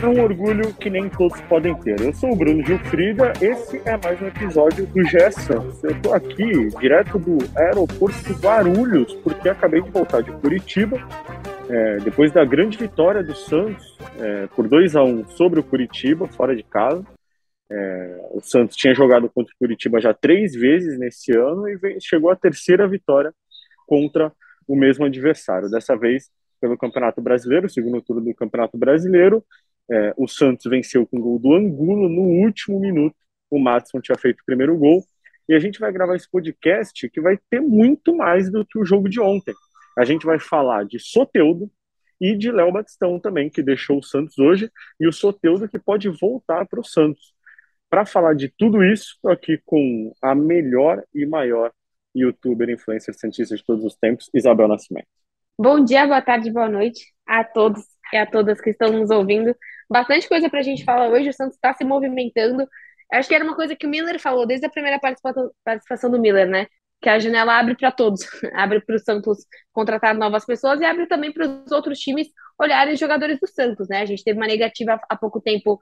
É um orgulho que nem todos podem ter. Eu sou o Bruno Gilfrida, esse é mais um episódio do GE. Eu tô aqui direto do aeroporto Guarulhos, porque acabei de voltar de Curitiba, é, depois da grande vitória do Santos é, por 2 a 1 sobre o Curitiba, fora de casa. É, o Santos tinha jogado contra o Curitiba já três vezes nesse ano e chegou à terceira vitória contra o mesmo adversário. Dessa vez pelo Campeonato Brasileiro, segundo turno do Campeonato Brasileiro. É, o Santos venceu com o gol do Angulo no último minuto. O Matson tinha feito o primeiro gol. E a gente vai gravar esse podcast que vai ter muito mais do que o jogo de ontem. A gente vai falar de Soteudo e de Léo Batistão também, que deixou o Santos hoje, e o Soteudo que pode voltar para o Santos. Para falar de tudo isso, estou aqui com a melhor e maior youtuber influencer cientista de todos os tempos, Isabel Nascimento. Bom dia, boa tarde, boa noite a todos e a todas que estão nos ouvindo. Bastante coisa para a gente falar hoje. O Santos está se movimentando. Acho que era uma coisa que o Miller falou desde a primeira participação do Miller, né? Que a janela abre para todos. abre para o Santos contratar novas pessoas e abre também para os outros times olharem os jogadores do Santos, né? A gente teve uma negativa há pouco tempo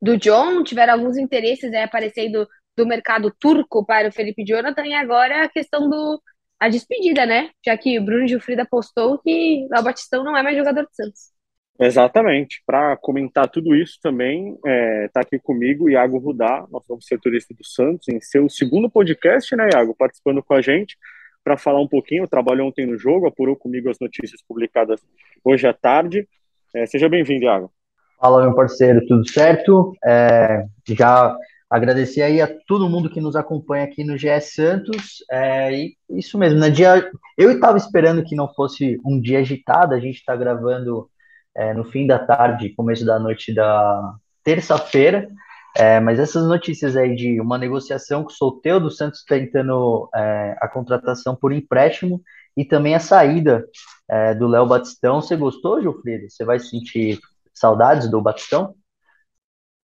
do John, tiveram alguns interesses aí aparecendo do mercado turco para o Felipe Jonathan e agora a questão do, a despedida, né? Já que o Bruno Gilfrida postou que o Batistão não é mais jogador do Santos. Exatamente. Para comentar tudo isso também, está é, tá aqui comigo Iago Rudá, nosso novo setorista do Santos, em seu segundo podcast, né, Iago? Participando com a gente para falar um pouquinho. Trabalhou ontem no jogo, apurou comigo as notícias publicadas hoje à tarde. É, seja bem-vindo, Iago. Fala, meu parceiro, tudo certo? É, já Agradecer aí a todo mundo que nos acompanha aqui no GS Santos. É, e isso mesmo, né? Dia, eu estava esperando que não fosse um dia agitado, a gente está gravando é, no fim da tarde, começo da noite da terça-feira. É, mas essas notícias aí de uma negociação com o Solteu do Santos tentando é, a contratação por empréstimo e também a saída é, do Léo Batistão. Você gostou, Gilfrido? Você vai sentir saudades do Batistão?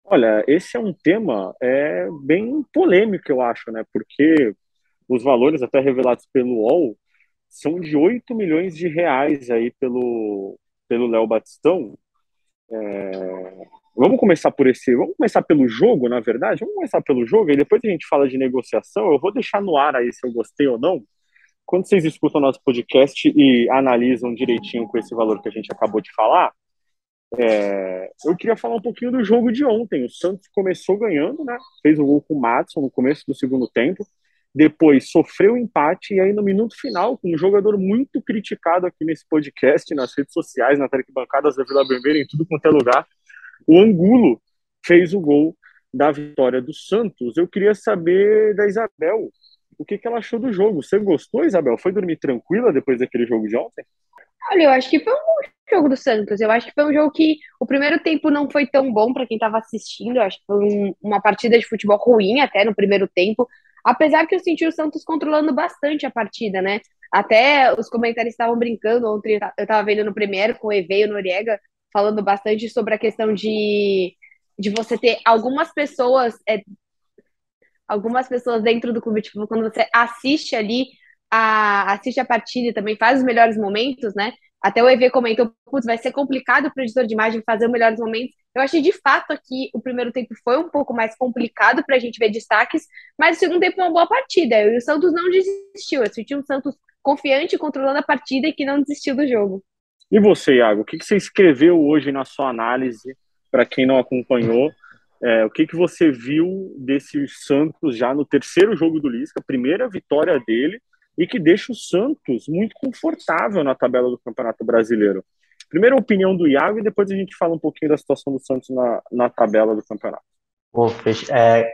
Olha, esse é um tema é, bem polêmico, eu acho, né? Porque os valores até revelados pelo UOL são de 8 milhões de reais aí pelo pelo Léo Batistão. É, vamos começar por esse, vamos começar pelo jogo, na verdade. Vamos começar pelo jogo e depois a gente fala de negociação. Eu vou deixar no ar aí se eu gostei ou não. Quando vocês escutam nosso podcast e analisam direitinho com esse valor que a gente acabou de falar, é, eu queria falar um pouquinho do jogo de ontem. O Santos começou ganhando, né? Fez o gol com o Matson no começo do segundo tempo. Depois sofreu empate e aí no minuto final, com um jogador muito criticado aqui nesse podcast, nas redes sociais, nas arquibancadas da Vila Belmiro, em tudo quanto é lugar, o Angulo fez o gol da vitória do Santos. Eu queria saber da Isabel o que, que ela achou do jogo. Você gostou, Isabel? Foi dormir tranquila depois daquele jogo de ontem? Olha, eu acho que foi um bom jogo do Santos. Eu acho que foi um jogo que o primeiro tempo não foi tão bom para quem estava assistindo. Eu acho que foi um, uma partida de futebol ruim até no primeiro tempo. Apesar que eu senti o Santos controlando bastante a partida, né? Até os comentários estavam brincando. Ontem eu estava vendo no Premiere com o Eve e o Noriega falando bastante sobre a questão de, de você ter algumas pessoas. É, algumas pessoas dentro do clube, tipo, quando você assiste ali a, assiste a partida e também faz os melhores momentos, né? Até o EV comentou, putz, vai ser complicado para o editor de imagem fazer os melhores momentos. Eu achei de fato que o primeiro tempo foi um pouco mais complicado para a gente ver destaques, mas o segundo tempo foi uma boa partida. E o Santos não desistiu. Eu senti um Santos confiante, controlando a partida e que não desistiu do jogo. E você, Iago, o que você escreveu hoje na sua análise, para quem não acompanhou? É, o que, que você viu desse Santos já no terceiro jogo do Lisca, primeira vitória dele, e que deixa o Santos muito confortável na tabela do Campeonato Brasileiro. Primeiro a opinião do Iago e depois a gente fala um pouquinho da situação do Santos na, na tabela do campeonato. É,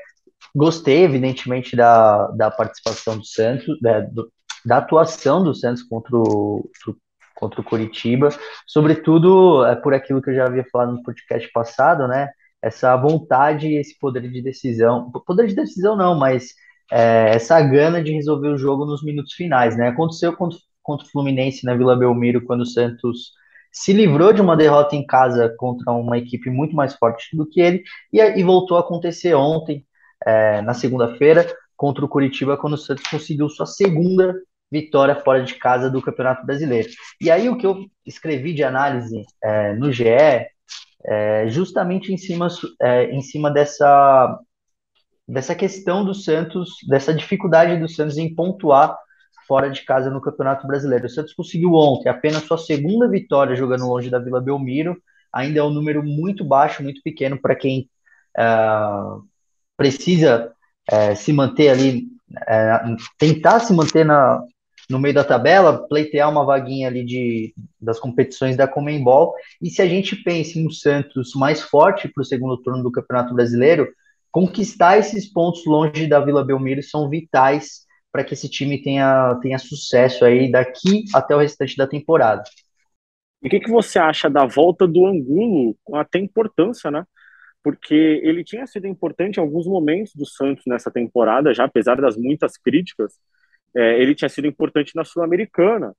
gostei, evidentemente, da, da participação do Santos, da, do, da atuação do Santos contra o, contra o Curitiba, sobretudo é, por aquilo que eu já havia falado no podcast passado, né? Essa vontade e esse poder de decisão. Poder de decisão não, mas é, essa gana de resolver o jogo nos minutos finais, né? Aconteceu contra, contra o Fluminense na Vila Belmiro, quando o Santos se livrou de uma derrota em casa contra uma equipe muito mais forte do que ele, e, e voltou a acontecer ontem, é, na segunda-feira, contra o Curitiba, quando o Santos conseguiu sua segunda vitória fora de casa do Campeonato Brasileiro. E aí o que eu escrevi de análise é, no GE, é, justamente em cima, é, em cima dessa, dessa questão do Santos, dessa dificuldade do Santos em pontuar fora de casa no Campeonato Brasileiro. O Santos conseguiu ontem apenas sua segunda vitória jogando longe da Vila Belmiro, ainda é um número muito baixo, muito pequeno para quem uh, precisa uh, se manter ali, uh, tentar se manter na, no meio da tabela, pleitear uma vaguinha ali de, das competições da Comembol. E se a gente pensa em um Santos mais forte para o segundo turno do Campeonato Brasileiro, conquistar esses pontos longe da Vila Belmiro são vitais para que esse time tenha, tenha sucesso aí daqui até o restante da temporada. E o que, que você acha da volta do Angulo até importância, né? Porque ele tinha sido importante em alguns momentos do Santos nessa temporada, já apesar das muitas críticas, é, ele tinha sido importante na Sul-Americana.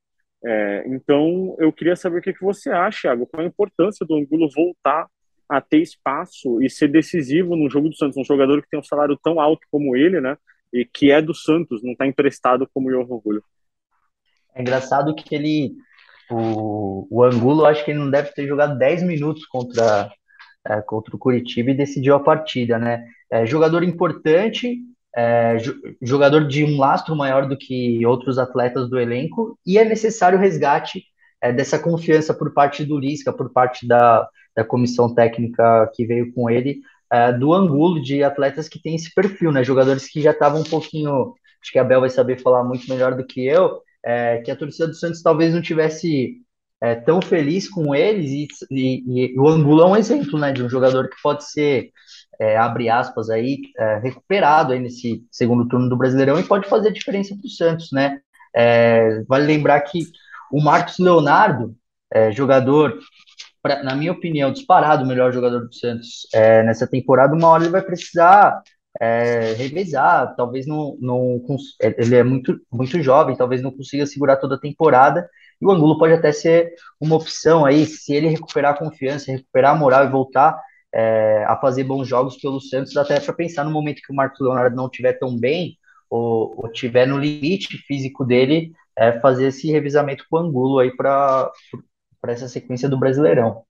É, então, eu queria saber o que, que você acha, Thiago, qual a importância do Angulo voltar a ter espaço e ser decisivo no jogo do Santos, um jogador que tem um salário tão alto como ele, né? E que é do Santos, não está emprestado como o Johan Julio. É engraçado que ele, o, o Angulo, acho que ele não deve ter jogado 10 minutos contra, é, contra o Curitiba e decidiu a partida, né? É, jogador importante, é, jogador de um lastro maior do que outros atletas do elenco, e é necessário resgate é, dessa confiança por parte do Lisca, por parte da, da comissão técnica que veio com ele, é, do Angulo, de atletas que têm esse perfil, né? Jogadores que já estavam um pouquinho. Acho que a Bel vai saber falar muito melhor do que eu, é, que a torcida do Santos talvez não tivesse é, tão feliz com eles, e, e, e, o Angulo é um exemplo, né? De um jogador que pode ser é, abre aspas aí, é, recuperado aí nesse segundo turno do Brasileirão e pode fazer diferença para o Santos, né? É, vale lembrar que o Marcos Leonardo, é, jogador, pra, na minha opinião, disparado o melhor jogador do Santos é, nessa temporada, uma hora ele vai precisar é, revezar, talvez não, não ele é muito, muito jovem, talvez não consiga segurar toda a temporada, e o Angulo pode até ser uma opção aí, se ele recuperar a confiança, recuperar a moral e voltar é, a fazer bons jogos pelo Santos, até para pensar no momento que o Marcos Leonardo não estiver tão bem, ou, ou tiver no limite físico dele, é, fazer esse revisamento com o Angulo aí para essa sequência do Brasileirão.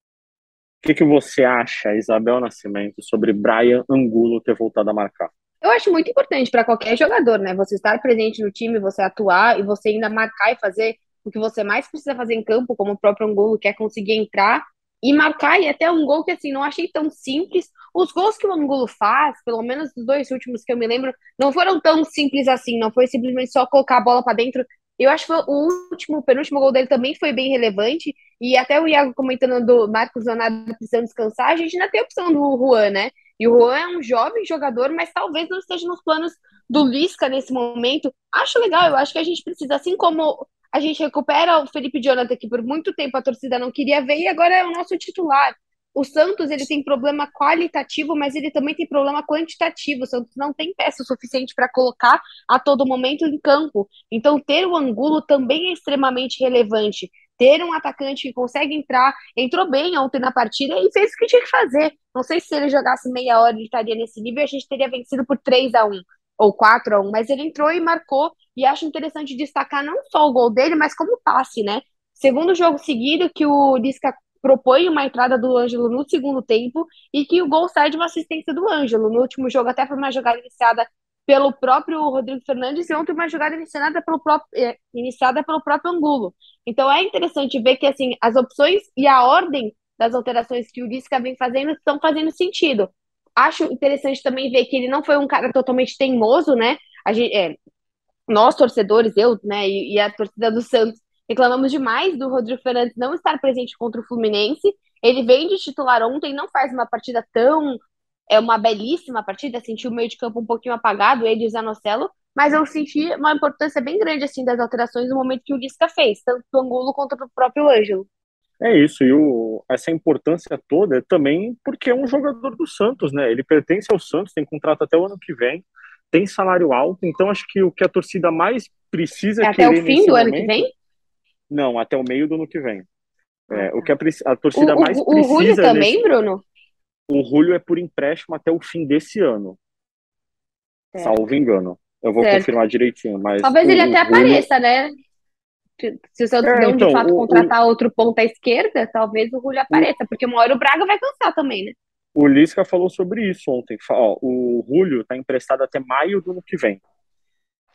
O que, que você acha, Isabel Nascimento, sobre Brian Angulo ter voltado a marcar? Eu acho muito importante para qualquer jogador, né? Você estar presente no time, você atuar e você ainda marcar e fazer o que você mais precisa fazer em campo, como o próprio Angulo quer conseguir entrar e marcar, e até um gol que assim, não achei tão simples. Os gols que o Angulo faz, pelo menos os dois últimos que eu me lembro, não foram tão simples assim, não foi simplesmente só colocar a bola para dentro. Eu acho que o último, o penúltimo gol dele também foi bem relevante, e até o Iago comentando do Marcos Leonardo precisando descansar, a gente ainda tem a opção do Juan, né? E o Juan é um jovem jogador, mas talvez não esteja nos planos do Lisca nesse momento. Acho legal, eu acho que a gente precisa, assim como a gente recupera o Felipe Jonathan, que por muito tempo a torcida não queria ver, e agora é o nosso titular. O Santos ele tem problema qualitativo, mas ele também tem problema quantitativo. O Santos não tem peça suficiente para colocar a todo momento em campo. Então, ter o Angulo também é extremamente relevante. Ter um atacante que consegue entrar, entrou bem ontem na partida e fez o que tinha que fazer. Não sei se ele jogasse meia hora ele estaria nesse nível, a gente teria vencido por 3 a 1 ou 4 a 1 mas ele entrou e marcou e acho interessante destacar não só o gol dele, mas como passe, né? Segundo jogo seguido que o Lisca propõe uma entrada do Ângelo no segundo tempo e que o gol sai de uma assistência do Ângelo. No último jogo, até foi uma jogada iniciada pelo próprio Rodrigo Fernandes e ontem uma jogada iniciada pelo próprio, é, iniciada pelo próprio Angulo. Então é interessante ver que assim as opções e a ordem das alterações que o Lisca vem fazendo estão fazendo sentido. Acho interessante também ver que ele não foi um cara totalmente teimoso, né? Gente, é, nós torcedores, eu, né, e, e a torcida do Santos, reclamamos demais do Rodrigo Fernandes não estar presente contra o Fluminense. Ele vem de titular ontem, não faz uma partida tão. É uma belíssima partida, senti o meio de campo um pouquinho apagado, ele e o Zanocelo, mas eu senti uma importância bem grande assim das alterações no momento que o Lisca fez, tanto do Angulo quanto do próprio Ângelo. É isso, e o, essa importância toda é também porque é um jogador do Santos, né? Ele pertence ao Santos, tem contrato até o ano que vem tem salário alto, então acho que o que a torcida mais precisa é até o fim do momento, ano que vem? Não, até o meio do ano que vem. É, o que a, a torcida o, mais o, precisa. O Julio também, nesse... Bruno? O Julio é por empréstimo até o fim desse ano. É. Salvo engano. Eu vou certo. confirmar direitinho, mas. Talvez ele até Julio... apareça, né? Se o Santos é, não então, de fato o, contratar outro ponta à esquerda, talvez o Julio apareça, porque uma hora o Braga vai cansar também, né? O Lisca falou sobre isso ontem. Ó, o Julio está emprestado até maio do ano que vem.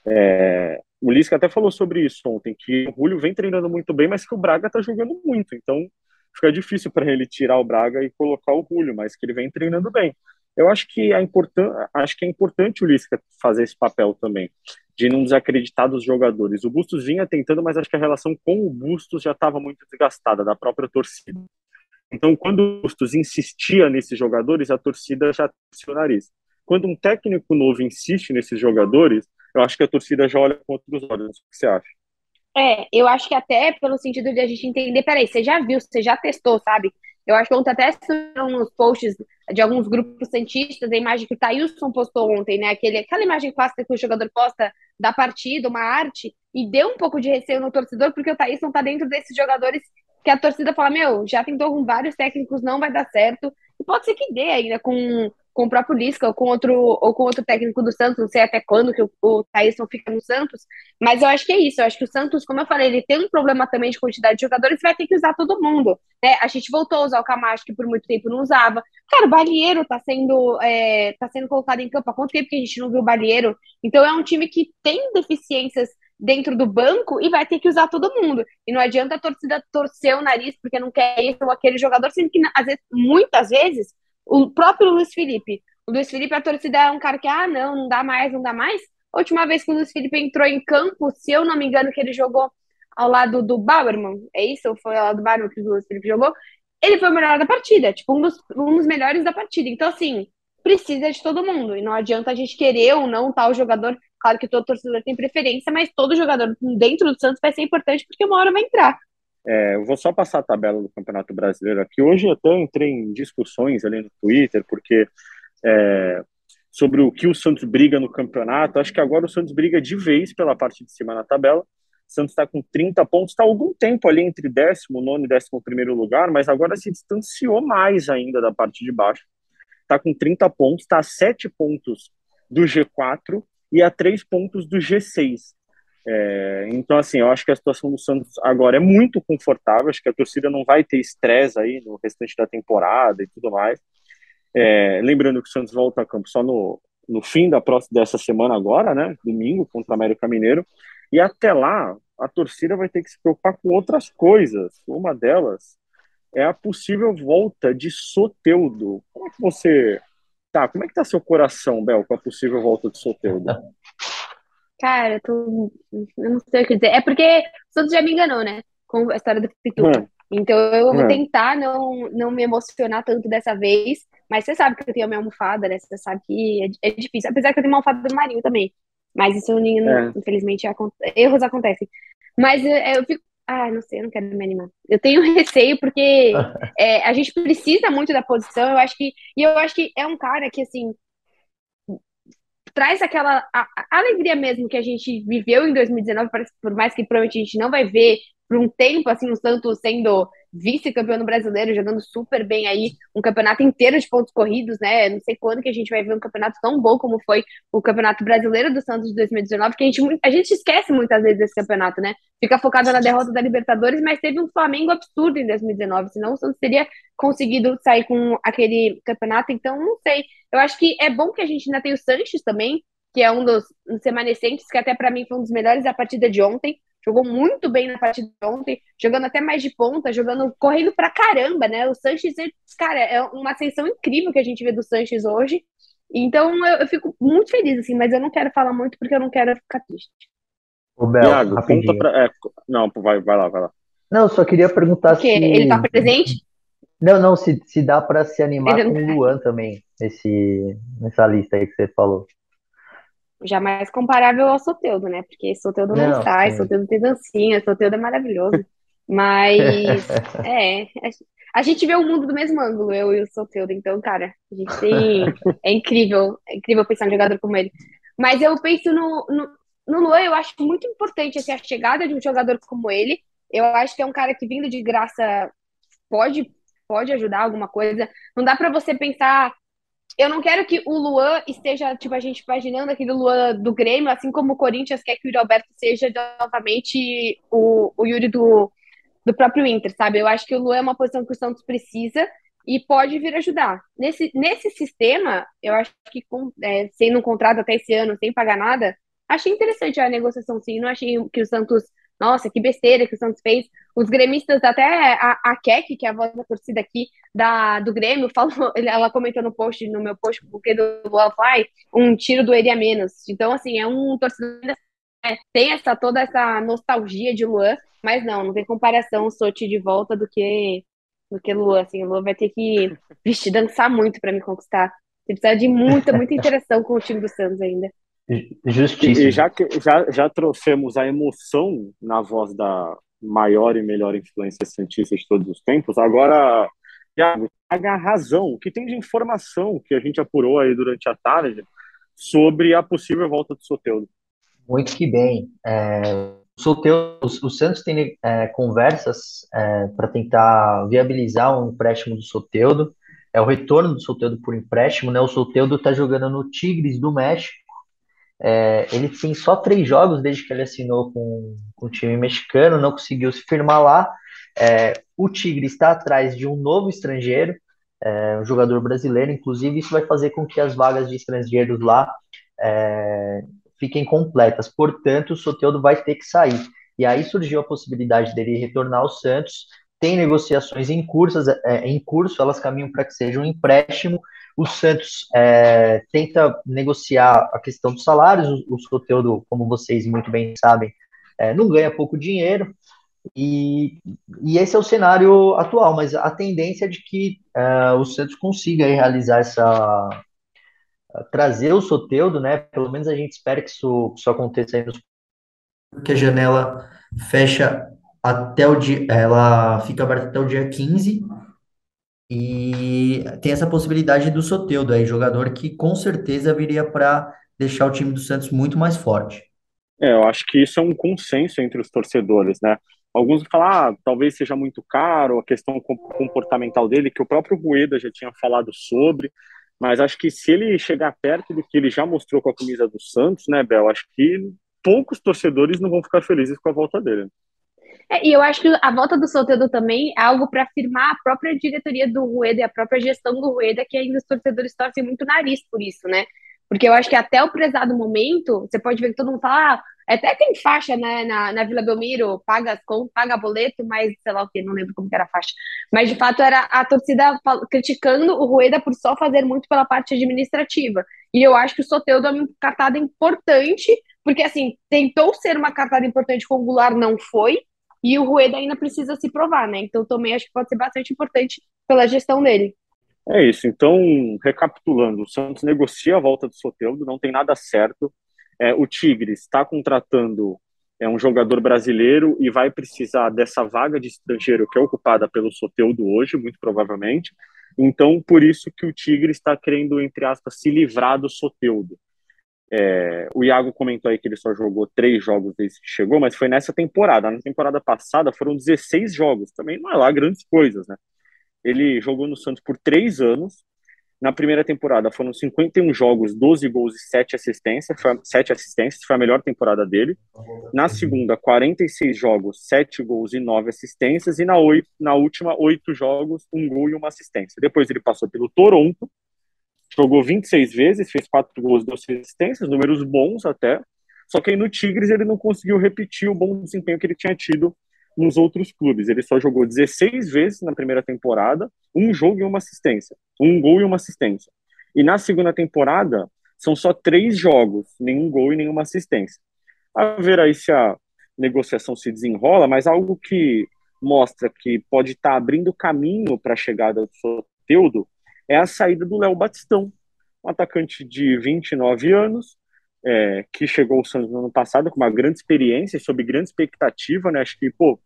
É, o Lisca até falou sobre isso ontem, que o Julio vem treinando muito bem, mas que o Braga está jogando muito. Então fica difícil para ele tirar o Braga e colocar o Julio, mas que ele vem treinando bem. Eu acho que, é importan acho que é importante o Lisca fazer esse papel também, de não desacreditar dos jogadores. O Bustos vinha tentando, mas acho que a relação com o Bustos já estava muito desgastada da própria torcida. Então, quando o Bustos insistia nesses jogadores, a torcida já torcia o nariz. Quando um técnico novo insiste nesses jogadores, eu acho que a torcida já olha com outros olhos. O que você acha? É, eu acho que até pelo sentido de a gente entender, peraí, você já viu, você já testou, sabe? Eu acho que ontem até surgiram nos posts de alguns grupos cientistas a imagem que o Thailson postou ontem, né? Aquele, aquela imagem clássica que o jogador posta da partida, uma arte, e deu um pouco de receio no torcedor, porque o Thailson tá dentro desses jogadores que a torcida fala, meu, já tentou com vários técnicos, não vai dar certo. E pode ser que dê ainda com, com o próprio Lisca ou com outro, ou com outro técnico do Santos, não sei até quando que o, o Thaíson fica no Santos, mas eu acho que é isso, eu acho que o Santos, como eu falei, ele tem um problema também de quantidade de jogadores, vai ter que usar todo mundo, né? A gente voltou a usar o Camacho, que por muito tempo não usava. Cara, o Balieiro tá sendo, é, tá sendo colocado em campo, há quanto tempo que a gente não viu o Balieiro? Então é um time que tem deficiências dentro do banco e vai ter que usar todo mundo. E não adianta a torcida torcer o nariz porque não quer esse ou aquele jogador, sendo que às vezes, muitas vezes o próprio Luiz Felipe. O Luiz Felipe, a torcida é um cara que, ah, não, não dá mais, não dá mais. A última vez que o Luiz Felipe entrou em campo, se eu não me engano, que ele jogou ao lado do Bauerman, é isso? Ou foi ao lado do Bauerman que o Luiz Felipe jogou? Ele foi o melhor da partida, tipo, um dos, um dos melhores da partida. Então, assim, precisa de todo mundo. E não adianta a gente querer ou não tal jogador Claro que todo torcedor tem preferência, mas todo jogador dentro do Santos vai ser importante porque uma hora vai entrar. É, eu vou só passar a tabela do Campeonato Brasileiro aqui. Hoje eu até entrei em discussões ali no Twitter, porque é, sobre o que o Santos briga no campeonato. Acho que agora o Santos briga de vez pela parte de cima na tabela. O Santos está com 30 pontos, está algum tempo ali entre 19 e 11 lugar, mas agora se distanciou mais ainda da parte de baixo. Está com 30 pontos, está a 7 pontos do G4 e a três pontos do G6. É, então, assim, eu acho que a situação do Santos agora é muito confortável, acho que a torcida não vai ter estresse aí no restante da temporada e tudo mais. É, lembrando que o Santos volta a campo só no, no fim da próxima dessa semana agora, né, domingo, contra o América Mineiro, e até lá a torcida vai ter que se preocupar com outras coisas. Uma delas é a possível volta de Soteudo. Como é que você Tá, como é que tá seu coração, Bel, com a possível volta de Soteldo? Cara, eu, tô... eu não sei o que dizer. É porque o Santos já me enganou, né? Com a história do Pituca. Hum. Então eu vou hum. tentar não, não me emocionar tanto dessa vez. Mas você sabe que eu tenho a minha almofada, né? Você sabe que é, é difícil. Apesar que eu tenho uma almofada do Marinho também. Mas isso, é. infelizmente, erros acontecem. Mas eu, eu fico ah, não sei, eu não quero me animar. Eu tenho receio porque é, a gente precisa muito da posição. Eu acho que e eu acho que é um cara que assim traz aquela a, a alegria mesmo que a gente viveu em 2019, por mais que provavelmente a gente não vai ver por um tempo assim o Santos sendo vice-campeão brasileiro, jogando super bem aí, um campeonato inteiro de pontos corridos, né? Não sei quando que a gente vai ver um campeonato tão bom como foi o Campeonato Brasileiro do Santos de 2019, que a gente, a gente esquece muitas vezes desse campeonato, né? Fica focado na derrota da Libertadores, mas teve um Flamengo absurdo em 2019, senão o Santos teria conseguido sair com aquele campeonato, então não sei. Eu acho que é bom que a gente ainda tem o Sanches também, que é um dos remanescentes, que até para mim foi um dos melhores da partida de ontem jogou muito bem na partida de ontem, jogando até mais de ponta, jogando, correndo pra caramba, né? O Sanches, cara, é uma ascensão incrível que a gente vê do Sanches hoje. Então eu, eu, fico muito feliz, assim, mas eu não quero falar muito porque eu não quero ficar triste. O Bel, Iago, conta pra... É, não, vai, vai lá, vai lá. Não, só queria perguntar se... Ele tá presente? Não, não, se, se dá para se animar com o Luan também, nesse, nessa lista aí que você falou jamais comparável ao Soteudo, né? Porque Soteudo não, não sai, Soteudo tem dancinha, Soteudo é maravilhoso. Mas, é, a gente vê o mundo do mesmo ângulo, eu e o Soteudo. Então, cara, a gente tem. É incrível, é incrível pensar em jogador como ele. Mas eu penso no, no, no Luan, eu acho muito importante assim, a chegada de um jogador como ele. Eu acho que é um cara que vindo de graça pode, pode ajudar alguma coisa. Não dá para você pensar. Eu não quero que o Luan esteja, tipo, a gente imaginando aquele Luan do Grêmio, assim como o Corinthians quer que o Yuri Alberto seja novamente o, o Yuri do, do próprio Inter, sabe? Eu acho que o Luan é uma posição que o Santos precisa e pode vir ajudar. Nesse, nesse sistema, eu acho que com, é, sendo um contrato até esse ano, sem pagar nada, achei interessante a negociação, sim. Não achei que o Santos, nossa, que besteira que o Santos fez. Os gremistas, até a, a Keck, que é a voz da torcida aqui da, do Grêmio, falou, ela comentou no post, no meu post, porque do Luan Fly, um tiro do ele a menos. Então, assim, é um torcedor é, tem essa toda essa nostalgia de Luan, mas não, não tem comparação o Soti de volta do que do que Luan, assim, o Luan vai ter que vestir, dançar muito para me conquistar. Ele precisa de muita, muita interação com o time do Santos ainda. Justiça. E já que já, já trouxemos a emoção na voz da maior e melhor influência cientista de todos os tempos, agora Thiago, traga a razão, o que tem de informação que a gente apurou aí durante a tarde sobre a possível volta do Soteudo. Muito que bem. É, Soteudo, o, Santos tem é, conversas é, para tentar viabilizar um empréstimo do Soteudo. É o retorno do Soteudo por empréstimo, né? O Soteudo está jogando no Tigres do México. É, ele tem só três jogos desde que ele assinou com, com o time mexicano, não conseguiu se firmar lá. É, o Tigre está atrás de um novo estrangeiro, é, um jogador brasileiro, inclusive isso vai fazer com que as vagas de estrangeiros lá é, fiquem completas. Portanto, o Soteudo vai ter que sair. E aí surgiu a possibilidade dele retornar ao Santos. Tem negociações em é, em curso elas caminham para que seja um empréstimo. O Santos é, tenta negociar a questão dos salários. O, o como vocês muito bem sabem, é, não ganha pouco dinheiro. E, e, esse é o cenário atual, mas a tendência é de que uh, o Santos consiga realizar essa, trazer o Soteudo, né? Pelo menos a gente espera que isso, isso aconteça aí nos porque a janela fecha até o dia, ela fica aberta até o dia 15 e tem essa possibilidade do Soteudo aí, jogador que com certeza viria para deixar o time do Santos muito mais forte. É, eu acho que isso é um consenso entre os torcedores, né? Alguns falam, ah, talvez seja muito caro, a questão comportamental dele, que o próprio Rueda já tinha falado sobre, mas acho que se ele chegar perto do que ele já mostrou com a camisa do Santos, né, Bel? Acho que poucos torcedores não vão ficar felizes com a volta dele. É, e eu acho que a volta do Soteldo também é algo para afirmar a própria diretoria do Rueda e a própria gestão do Rueda, que ainda os torcedores torcem muito nariz por isso, né? Porque eu acho que até o prezado momento, você pode ver que todo mundo fala, ah, até tem faixa né, na, na Vila Belmiro, paga, paga boleto, mas sei lá o que, não lembro como era a faixa. Mas de fato era a torcida criticando o Rueda por só fazer muito pela parte administrativa. E eu acho que o Soteudo é uma cartada importante, porque assim, tentou ser uma cartada importante com o Goulart, não foi, e o Rueda ainda precisa se provar, né? Então também acho que pode ser bastante importante pela gestão dele. É isso. Então, recapitulando, o Santos negocia a volta do Soteudo, não tem nada certo. É, o Tigres está contratando é, um jogador brasileiro e vai precisar dessa vaga de estrangeiro que é ocupada pelo Soteudo hoje, muito provavelmente. Então, por isso que o Tigre está querendo, entre aspas, se livrar do Soteudo. É, o Iago comentou aí que ele só jogou três jogos desde que chegou, mas foi nessa temporada. Na temporada passada foram 16 jogos, também não é lá grandes coisas, né? Ele jogou no Santos por três anos, na primeira temporada foram 51 jogos, 12 gols e 7 assistências, foi, 7 assistências, foi a melhor temporada dele. Na segunda, 46 jogos, 7 gols e 9 assistências. E na, oito, na última, 8 jogos, 1 gol e 1 assistência. Depois ele passou pelo Toronto, jogou 26 vezes, fez 4 gols 2 assistências, números bons até. Só que aí no Tigres ele não conseguiu repetir o bom desempenho que ele tinha tido nos outros clubes. Ele só jogou 16 vezes na primeira temporada, um jogo e uma assistência, um gol e uma assistência. E na segunda temporada são só três jogos, nenhum gol e nenhuma assistência. A ver aí se a negociação se desenrola, mas algo que mostra que pode estar tá abrindo caminho para a chegada do Soteudo é a saída do Léo Batistão, um atacante de 29 anos, é, que chegou ao Santos no ano passado com uma grande experiência, sob grande expectativa, né? Acho que, pô,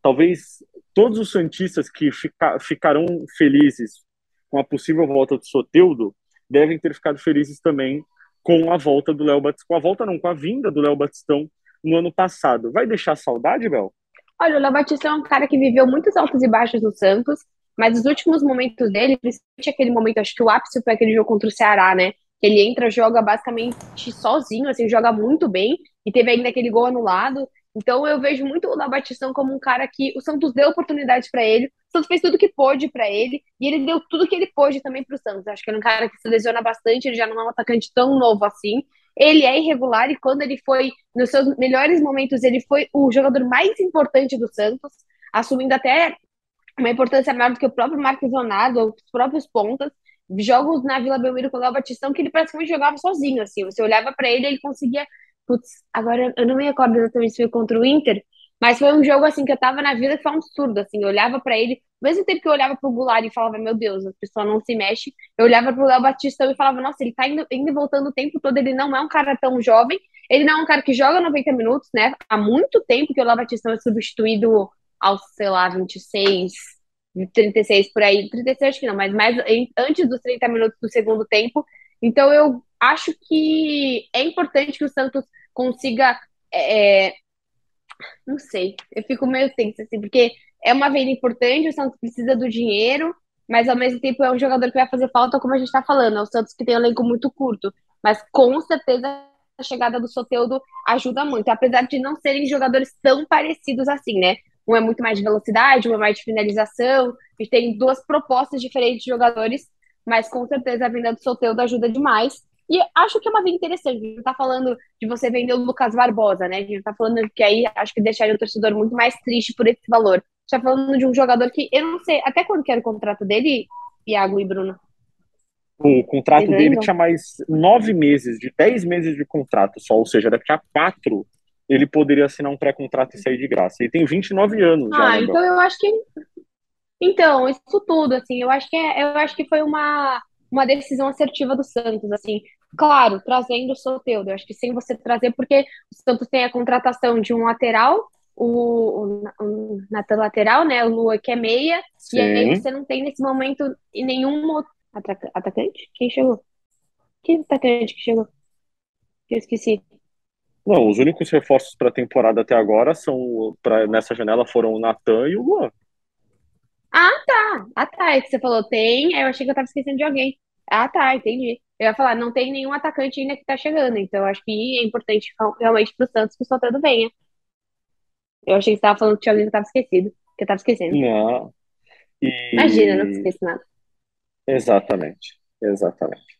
talvez todos os Santistas que fica, ficarão felizes com a possível volta do Soteudo devem ter ficado felizes também com a volta do Léo Batistão. Com a volta não, com a vinda do Léo Batistão no ano passado. Vai deixar saudade, Bel? Olha, o Léo Batista é um cara que viveu muitos altos e baixos no Santos, mas os últimos momentos dele, principalmente aquele momento, acho que o ápice foi aquele jogo contra o Ceará, né? Que ele entra, joga basicamente sozinho, assim, joga muito bem, e teve ainda aquele gol anulado. Então eu vejo muito o Léo Batistão como um cara que o Santos deu oportunidades para ele, o Santos fez tudo que pôde para ele, e ele deu tudo que ele pôde também para o Santos. Acho que é um cara que se lesiona bastante, ele já não é um atacante tão novo assim. Ele é irregular e quando ele foi nos seus melhores momentos, ele foi o jogador mais importante do Santos, assumindo até uma importância maior do que o próprio Marcos Leonardo, os próprios pontas. Jogos na Vila Belmiro com o Léo Batistão que ele praticamente jogava sozinho, assim. Você olhava para ele, ele conseguia. Putz, agora eu não me recordo exatamente se foi contra o Inter, mas foi um jogo assim que eu tava na vida que foi um absurdo, assim. Eu olhava para ele, ao mesmo tempo que eu olhava pro Goulart e falava, meu Deus, a pessoa não se mexe, eu olhava pro Léo Batistão e falava, nossa, ele tá indo, indo e voltando o tempo todo, ele não é um cara tão jovem, ele não é um cara que joga 90 minutos, né? Há muito tempo que o Léo Batistão é substituído aos, sei lá, 26, 36 por aí, 36 acho que não, mas mais antes dos 30 minutos do segundo tempo. Então eu acho que é importante que o Santos consiga. É, não sei, eu fico meio tensa, assim, porque é uma venda importante, o Santos precisa do dinheiro, mas ao mesmo tempo é um jogador que vai fazer falta, como a gente está falando. É o Santos que tem um elenco muito curto, mas com certeza a chegada do Soteudo ajuda muito, apesar de não serem jogadores tão parecidos assim, né? Um é muito mais de velocidade, um é mais de finalização. A gente tem duas propostas diferentes de jogadores, mas com certeza a venda do Soteudo ajuda demais. E acho que é uma venda interessante. A gente não tá falando de você vender o Lucas Barbosa, né? A gente tá falando que aí acho que deixaria o torcedor muito mais triste por esse valor. A gente tá falando de um jogador que eu não sei até quando que era o contrato dele, Iago e Bruno. O contrato dele tinha mais nove meses, de dez meses de contrato só, ou seja, daqui a quatro ele poderia assinar um pré-contrato e sair de graça. Ele tem 29 anos já. Ah, né, então eu acho que. Então, isso tudo, assim, eu acho que, é, eu acho que foi uma, uma decisão assertiva do Santos, assim. Claro, trazendo o Soteldo. Eu acho que sem você trazer, porque o Santos tem a contratação de um lateral, o, o, o na lateral, né? O Lua que é meia, Sim. e aí você não tem nesse momento nenhum atacante? Quem chegou? Que atacante que chegou? Eu esqueci. Não, os únicos reforços para a temporada até agora são pra, nessa janela foram o Natan e o Luan. Ah, tá. Ah, tá. É que você falou tem. Eu achei que eu tava esquecendo de alguém. Ah, tá, entendi. Eu ia falar, não tem nenhum atacante ainda que tá chegando. Então, acho que é importante realmente pro Santos que o Soteldo venha. Eu achei que você tava falando que tinha alguém que eu tava esquecido. Que eu tava esquecendo. Não. E... Imagina, não esqueço nada. Exatamente. Exatamente.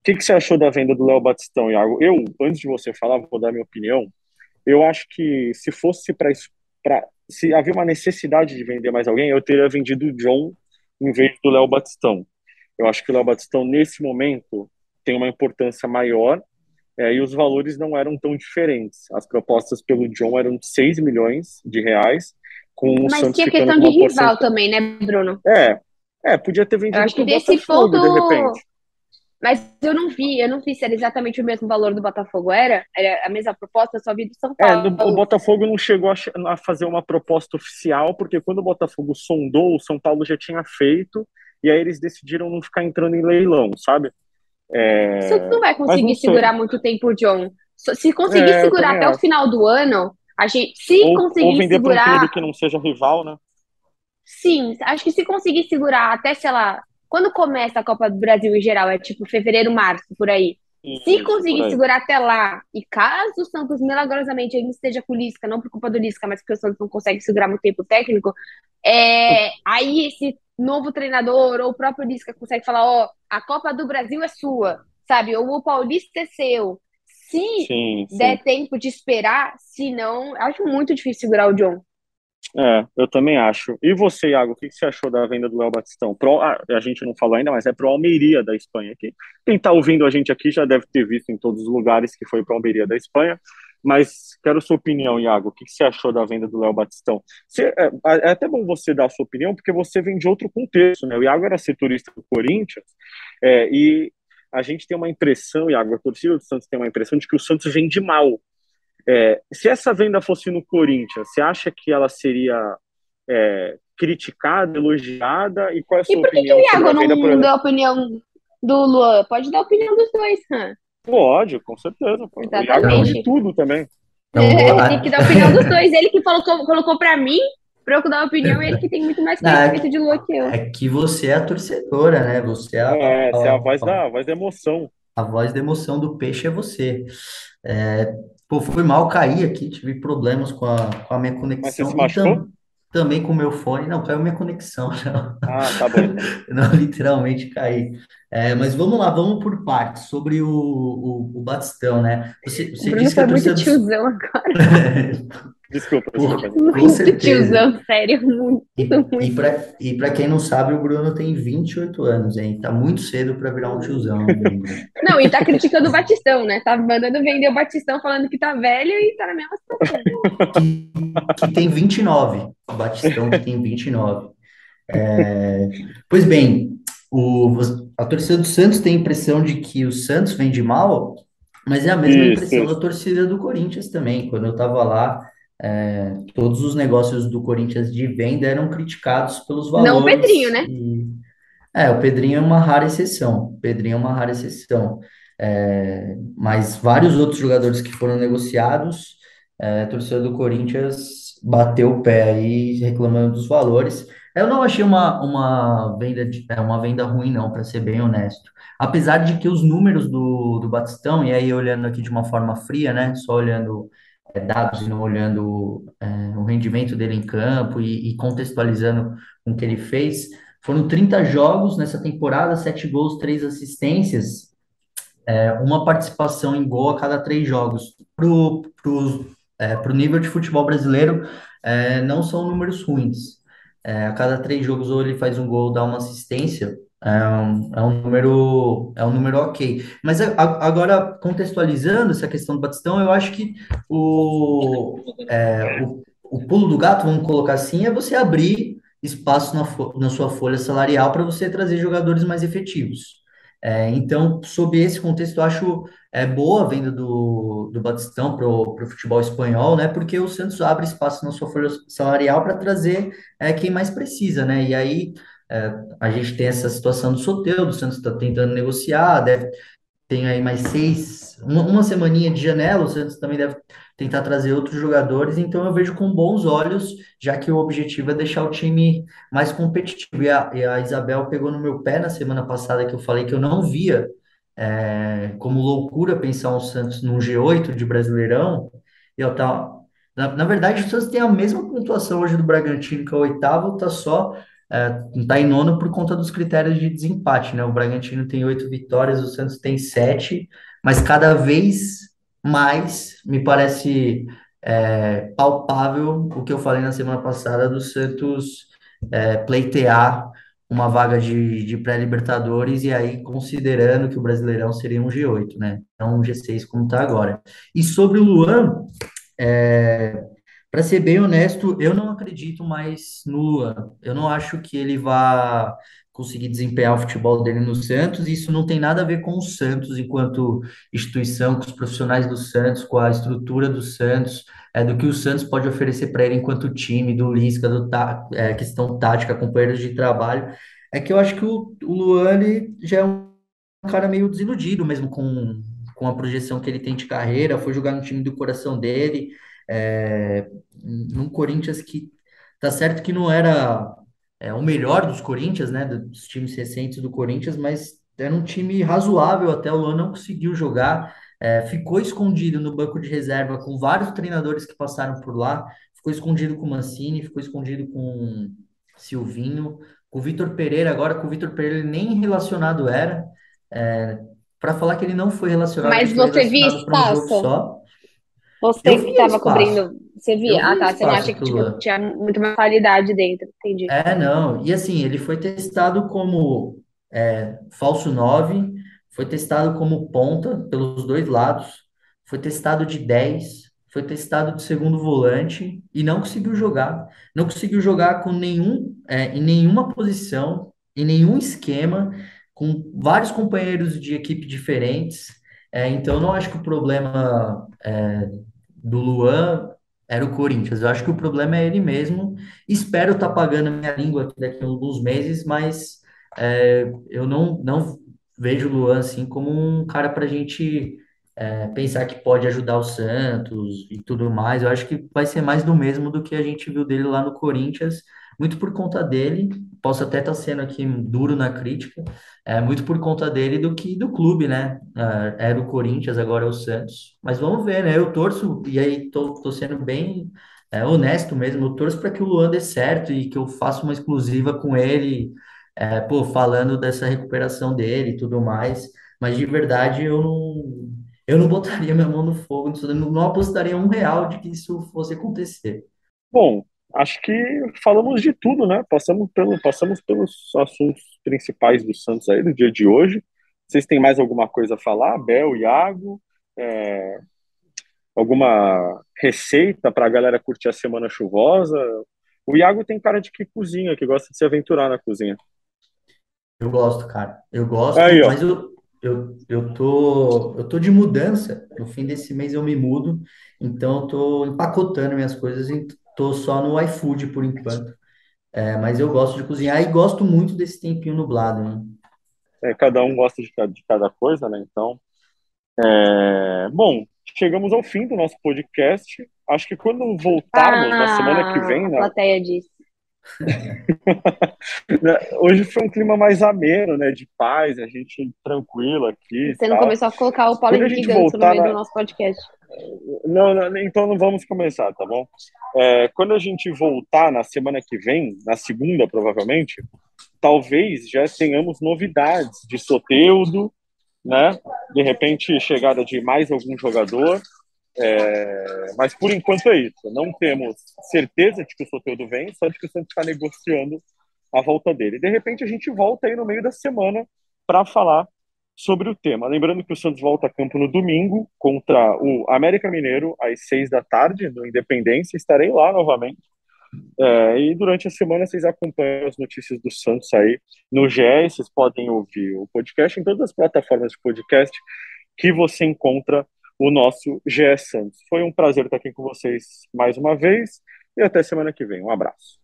O que, que você achou da venda do Léo Batistão, Iago? Eu, antes de você falar, vou dar minha opinião. Eu acho que se fosse para. Se havia uma necessidade de vender mais alguém, eu teria vendido o John em vez do Léo Batistão. Eu acho que o Léo Batistão, nesse momento, tem uma importância maior é, e os valores não eram tão diferentes. As propostas pelo John eram 6 milhões de reais, com o Mas Santos tinha questão de rival também, né, Bruno? É, é, podia ter vendido eu acho que desse ponto, de repente. Mas eu não vi, eu não vi se era exatamente o mesmo valor do Botafogo. Era? Era a mesma proposta, só vi do São Paulo. É, o Botafogo não chegou a, fazer uma proposta oficial, porque quando o Botafogo sondou, o São Paulo já tinha feito, e aí eles decidiram não ficar entrando em leilão, sabe? É... Você não vai conseguir não segurar muito tempo o John. Se conseguir é, segurar até acho. o final do ano, a gente. Se ou, conseguir ou vender segurar. Um clube que não seja rival, né? Sim, acho que se conseguir segurar até, sei lá, quando começa a Copa do Brasil em geral, é tipo fevereiro, março, por aí. Isso, Se conseguir segurar até lá, e caso o Santos milagrosamente ainda esteja com o Lisca, não por culpa do Lisca, mas porque o Santos não consegue segurar muito tempo técnico, é, aí esse novo treinador ou o próprio Lisca consegue falar: ó, a Copa do Brasil é sua, sabe? Ou o Paulista é seu. Se sim, sim. der tempo de esperar, se não, acho muito difícil segurar o John. É, eu também acho. E você, Iago, o que você achou da venda do Léo Batistão? Pro, ah, a gente não falou ainda, mas é pro Almeria da Espanha. Aqui. Quem está ouvindo a gente aqui já deve ter visto em todos os lugares que foi pro Almeria da Espanha. Mas quero sua opinião, Iago. O que você achou da venda do Léo Batistão? Você, é, é, até bom você dar a sua opinião, porque você vem de outro contexto, né? O Iago era setorista do Corinthians é, e a gente tem uma impressão, Iago, a torcida do Santos tem uma impressão de que o Santos vende mal é, se essa venda fosse no Corinthians, você acha que ela seria é, criticada, elogiada? E qual é a sua e por opinião? que o Iago não por... deu a opinião do Luan? Pode dar a opinião dos dois, Pode, com certeza. Pode. O Iago de tudo também. É, tem que dar a opinião dos dois. Ele que colocou, colocou para mim, para eu dar a opinião, ele que tem muito mais conhecimento de Lua que eu. É que você é a torcedora, né? Você é a, é, você é a voz da, a voz da emoção. A voz da emoção do peixe é você. É, pô, foi mal cair aqui, tive problemas com a, com a minha conexão. Mas você se? Tam, também com o meu fone. Não, caiu minha conexão. Não. Ah, tá bom. Não, literalmente caí. É, mas vamos lá, vamos por partes, sobre o, o, o Batistão, né? Você, você disse que a torcida... muito tiozão agora. Desculpa, desculpa. Muito tiozão, sério, muito, e, muito. E para quem não sabe, o Bruno tem 28 anos, hein? Tá muito cedo para virar um tiozão. não, e tá criticando o Batistão, né? Tá mandando vender o Batistão falando que tá velho e tá na mesma situação. Que, que tem 29. O Batistão que tem 29. É, pois bem, o, a torcida do Santos tem a impressão de que o Santos vende mal, mas é a mesma isso, impressão isso. da torcida do Corinthians também. Quando eu tava lá, é, todos os negócios do Corinthians de venda eram criticados pelos valores. Não o Pedrinho, né? E, é, o Pedrinho é uma rara exceção. O Pedrinho é uma rara exceção. É, mas vários outros jogadores que foram negociados, é, a torcida do Corinthians bateu o pé aí reclamando dos valores. Eu não achei uma, uma venda de, é, uma venda ruim, não, para ser bem honesto. Apesar de que os números do, do Batistão, e aí olhando aqui de uma forma fria, né? Só olhando dados e não olhando é, o rendimento dele em campo e, e, contextualizando com o que ele fez. Foram 30 jogos nessa temporada, 7 gols, 3 assistências, é, uma participação em gol a cada 3 jogos. Para o é, nível de futebol brasileiro, é, não são números ruins. É, a cada 3 jogos, ou ele faz um gol, dá uma assistência, é um, é um número, é um número ok. Mas a, agora, contextualizando essa questão do Batistão, eu acho que o, é, o, o pulo do gato, vamos colocar assim, é você abrir espaço na, na sua folha salarial para você trazer jogadores mais efetivos. É, então, sob esse contexto, eu acho é, boa a venda do, do Batistão para o futebol espanhol, né? Porque o Santos abre espaço na sua folha salarial para trazer é, quem mais precisa, né? E aí é, a gente tem essa situação do Soteldo, o Santos está tentando negociar, deve, tem aí mais seis, uma, uma semaninha de janela, o Santos também deve tentar trazer outros jogadores, então eu vejo com bons olhos, já que o objetivo é deixar o time mais competitivo. E a, e a Isabel pegou no meu pé na semana passada que eu falei que eu não via é, como loucura pensar o Santos num G8 de Brasileirão, e eu tava, na, na verdade, o Santos tem a mesma pontuação hoje do Bragantino, que é o oitavo, tá só está é, em nono por conta dos critérios de desempate, né? O Bragantino tem oito vitórias, o Santos tem sete, mas cada vez mais me parece é, palpável o que eu falei na semana passada do Santos é, pleitear uma vaga de, de pré-libertadores e aí considerando que o Brasileirão seria um G8, né? Não um G6 como está agora. E sobre o Luan, é, para ser bem honesto, eu não acredito mais no Luan. Eu não acho que ele vá conseguir desempenhar o futebol dele no Santos. Isso não tem nada a ver com o Santos enquanto instituição, com os profissionais do Santos, com a estrutura do Santos, é, do que o Santos pode oferecer para ele enquanto time, do Lisca, do tá, é, questão tática, companheiros de trabalho. É que eu acho que o, o Luan já é um cara meio desiludido mesmo com, com a projeção que ele tem de carreira, foi jogar no time do coração dele é, num Corinthians que tá certo que não era é, o melhor dos Corinthians, né, dos times recentes do Corinthians, mas era um time razoável até o Luan não conseguiu jogar, é, ficou escondido no banco de reserva com vários treinadores que passaram por lá, ficou escondido com Mancini, ficou escondido com Silvinho, com o Vitor Pereira, agora com o Vitor Pereira nem relacionado era, é, para falar que ele não foi relacionado, mas você viu espaço? Você que estava cobrindo, você via? Ah, tá. Você não acha que tipo, tinha muito mais qualidade dentro, entendi. É, não. E assim, ele foi testado como é, falso 9, foi testado como ponta pelos dois lados, foi testado de 10, foi testado de segundo volante e não conseguiu jogar. Não conseguiu jogar com nenhum, é, em nenhuma posição, em nenhum esquema, com vários companheiros de equipe diferentes. É, então, não acho que o problema é, do Luan era o Corinthians. Eu acho que o problema é ele mesmo. Espero estar tá pagando minha língua aqui daqui a alguns meses, mas é, eu não, não vejo o Luan assim como um cara para a gente é, pensar que pode ajudar o Santos e tudo mais. Eu acho que vai ser mais do mesmo do que a gente viu dele lá no Corinthians, muito por conta dele. Posso até estar sendo aqui duro na crítica, é muito por conta dele do que do clube, né? É, era o Corinthians, agora é o Santos. Mas vamos ver, né? Eu torço, e aí tô, tô sendo bem é, honesto mesmo, eu torço para que o Luan dê certo e que eu faça uma exclusiva com ele, é, pô, falando dessa recuperação dele e tudo mais. Mas de verdade eu não, eu não botaria minha mão no fogo, não não apostaria um real de que isso fosse acontecer. Bom, acho que falamos de tudo, né? Passamos, pelo, passamos pelos assuntos principais do Santos aí do dia de hoje. Vocês têm mais alguma coisa a falar? Bel, Iago? É, alguma receita para a galera curtir a semana chuvosa? O Iago tem cara de que cozinha, que gosta de se aventurar na cozinha. Eu gosto, cara. Eu gosto, Aí, mas eu, eu, eu tô, eu tô de mudança. No fim desse mês eu me mudo, então eu tô empacotando minhas coisas tô só no iFood por enquanto. É, mas eu gosto de cozinhar e gosto muito desse tempinho nublado, né? É, cada um gosta de, de cada coisa, né? Então, é, bom, chegamos ao fim do nosso podcast. Acho que quando voltarmos na semana que Ah, vem, a né? plateia disse. Hoje foi um clima mais ameno, né? De paz, a gente tranquilo aqui Você não tal. começou a colocar o Paulo Henrique Ganso no meio do na, nosso podcast. Não, não, então não vamos começar, tá bom? É, quando a gente voltar na semana que vem, na segunda provavelmente, talvez já tenhamos novidades de Soteldo, né? De repente chegada de mais algum jogador, é, mas por enquanto é isso. Não temos certeza de que o Soteldo vem, só de que o Santos está negociando a volta dele. De repente a gente volta aí no meio da semana para falar sobre o tema. Lembrando que o Santos volta a campo no domingo contra o América Mineiro às seis da tarde no Independência. Estarei lá novamente. É, e durante a semana vocês acompanham as notícias do Santos aí no GE. Vocês podem ouvir o podcast em todas as plataformas de podcast que você encontra o nosso GE Santos. Foi um prazer estar aqui com vocês mais uma vez e até semana que vem. Um abraço.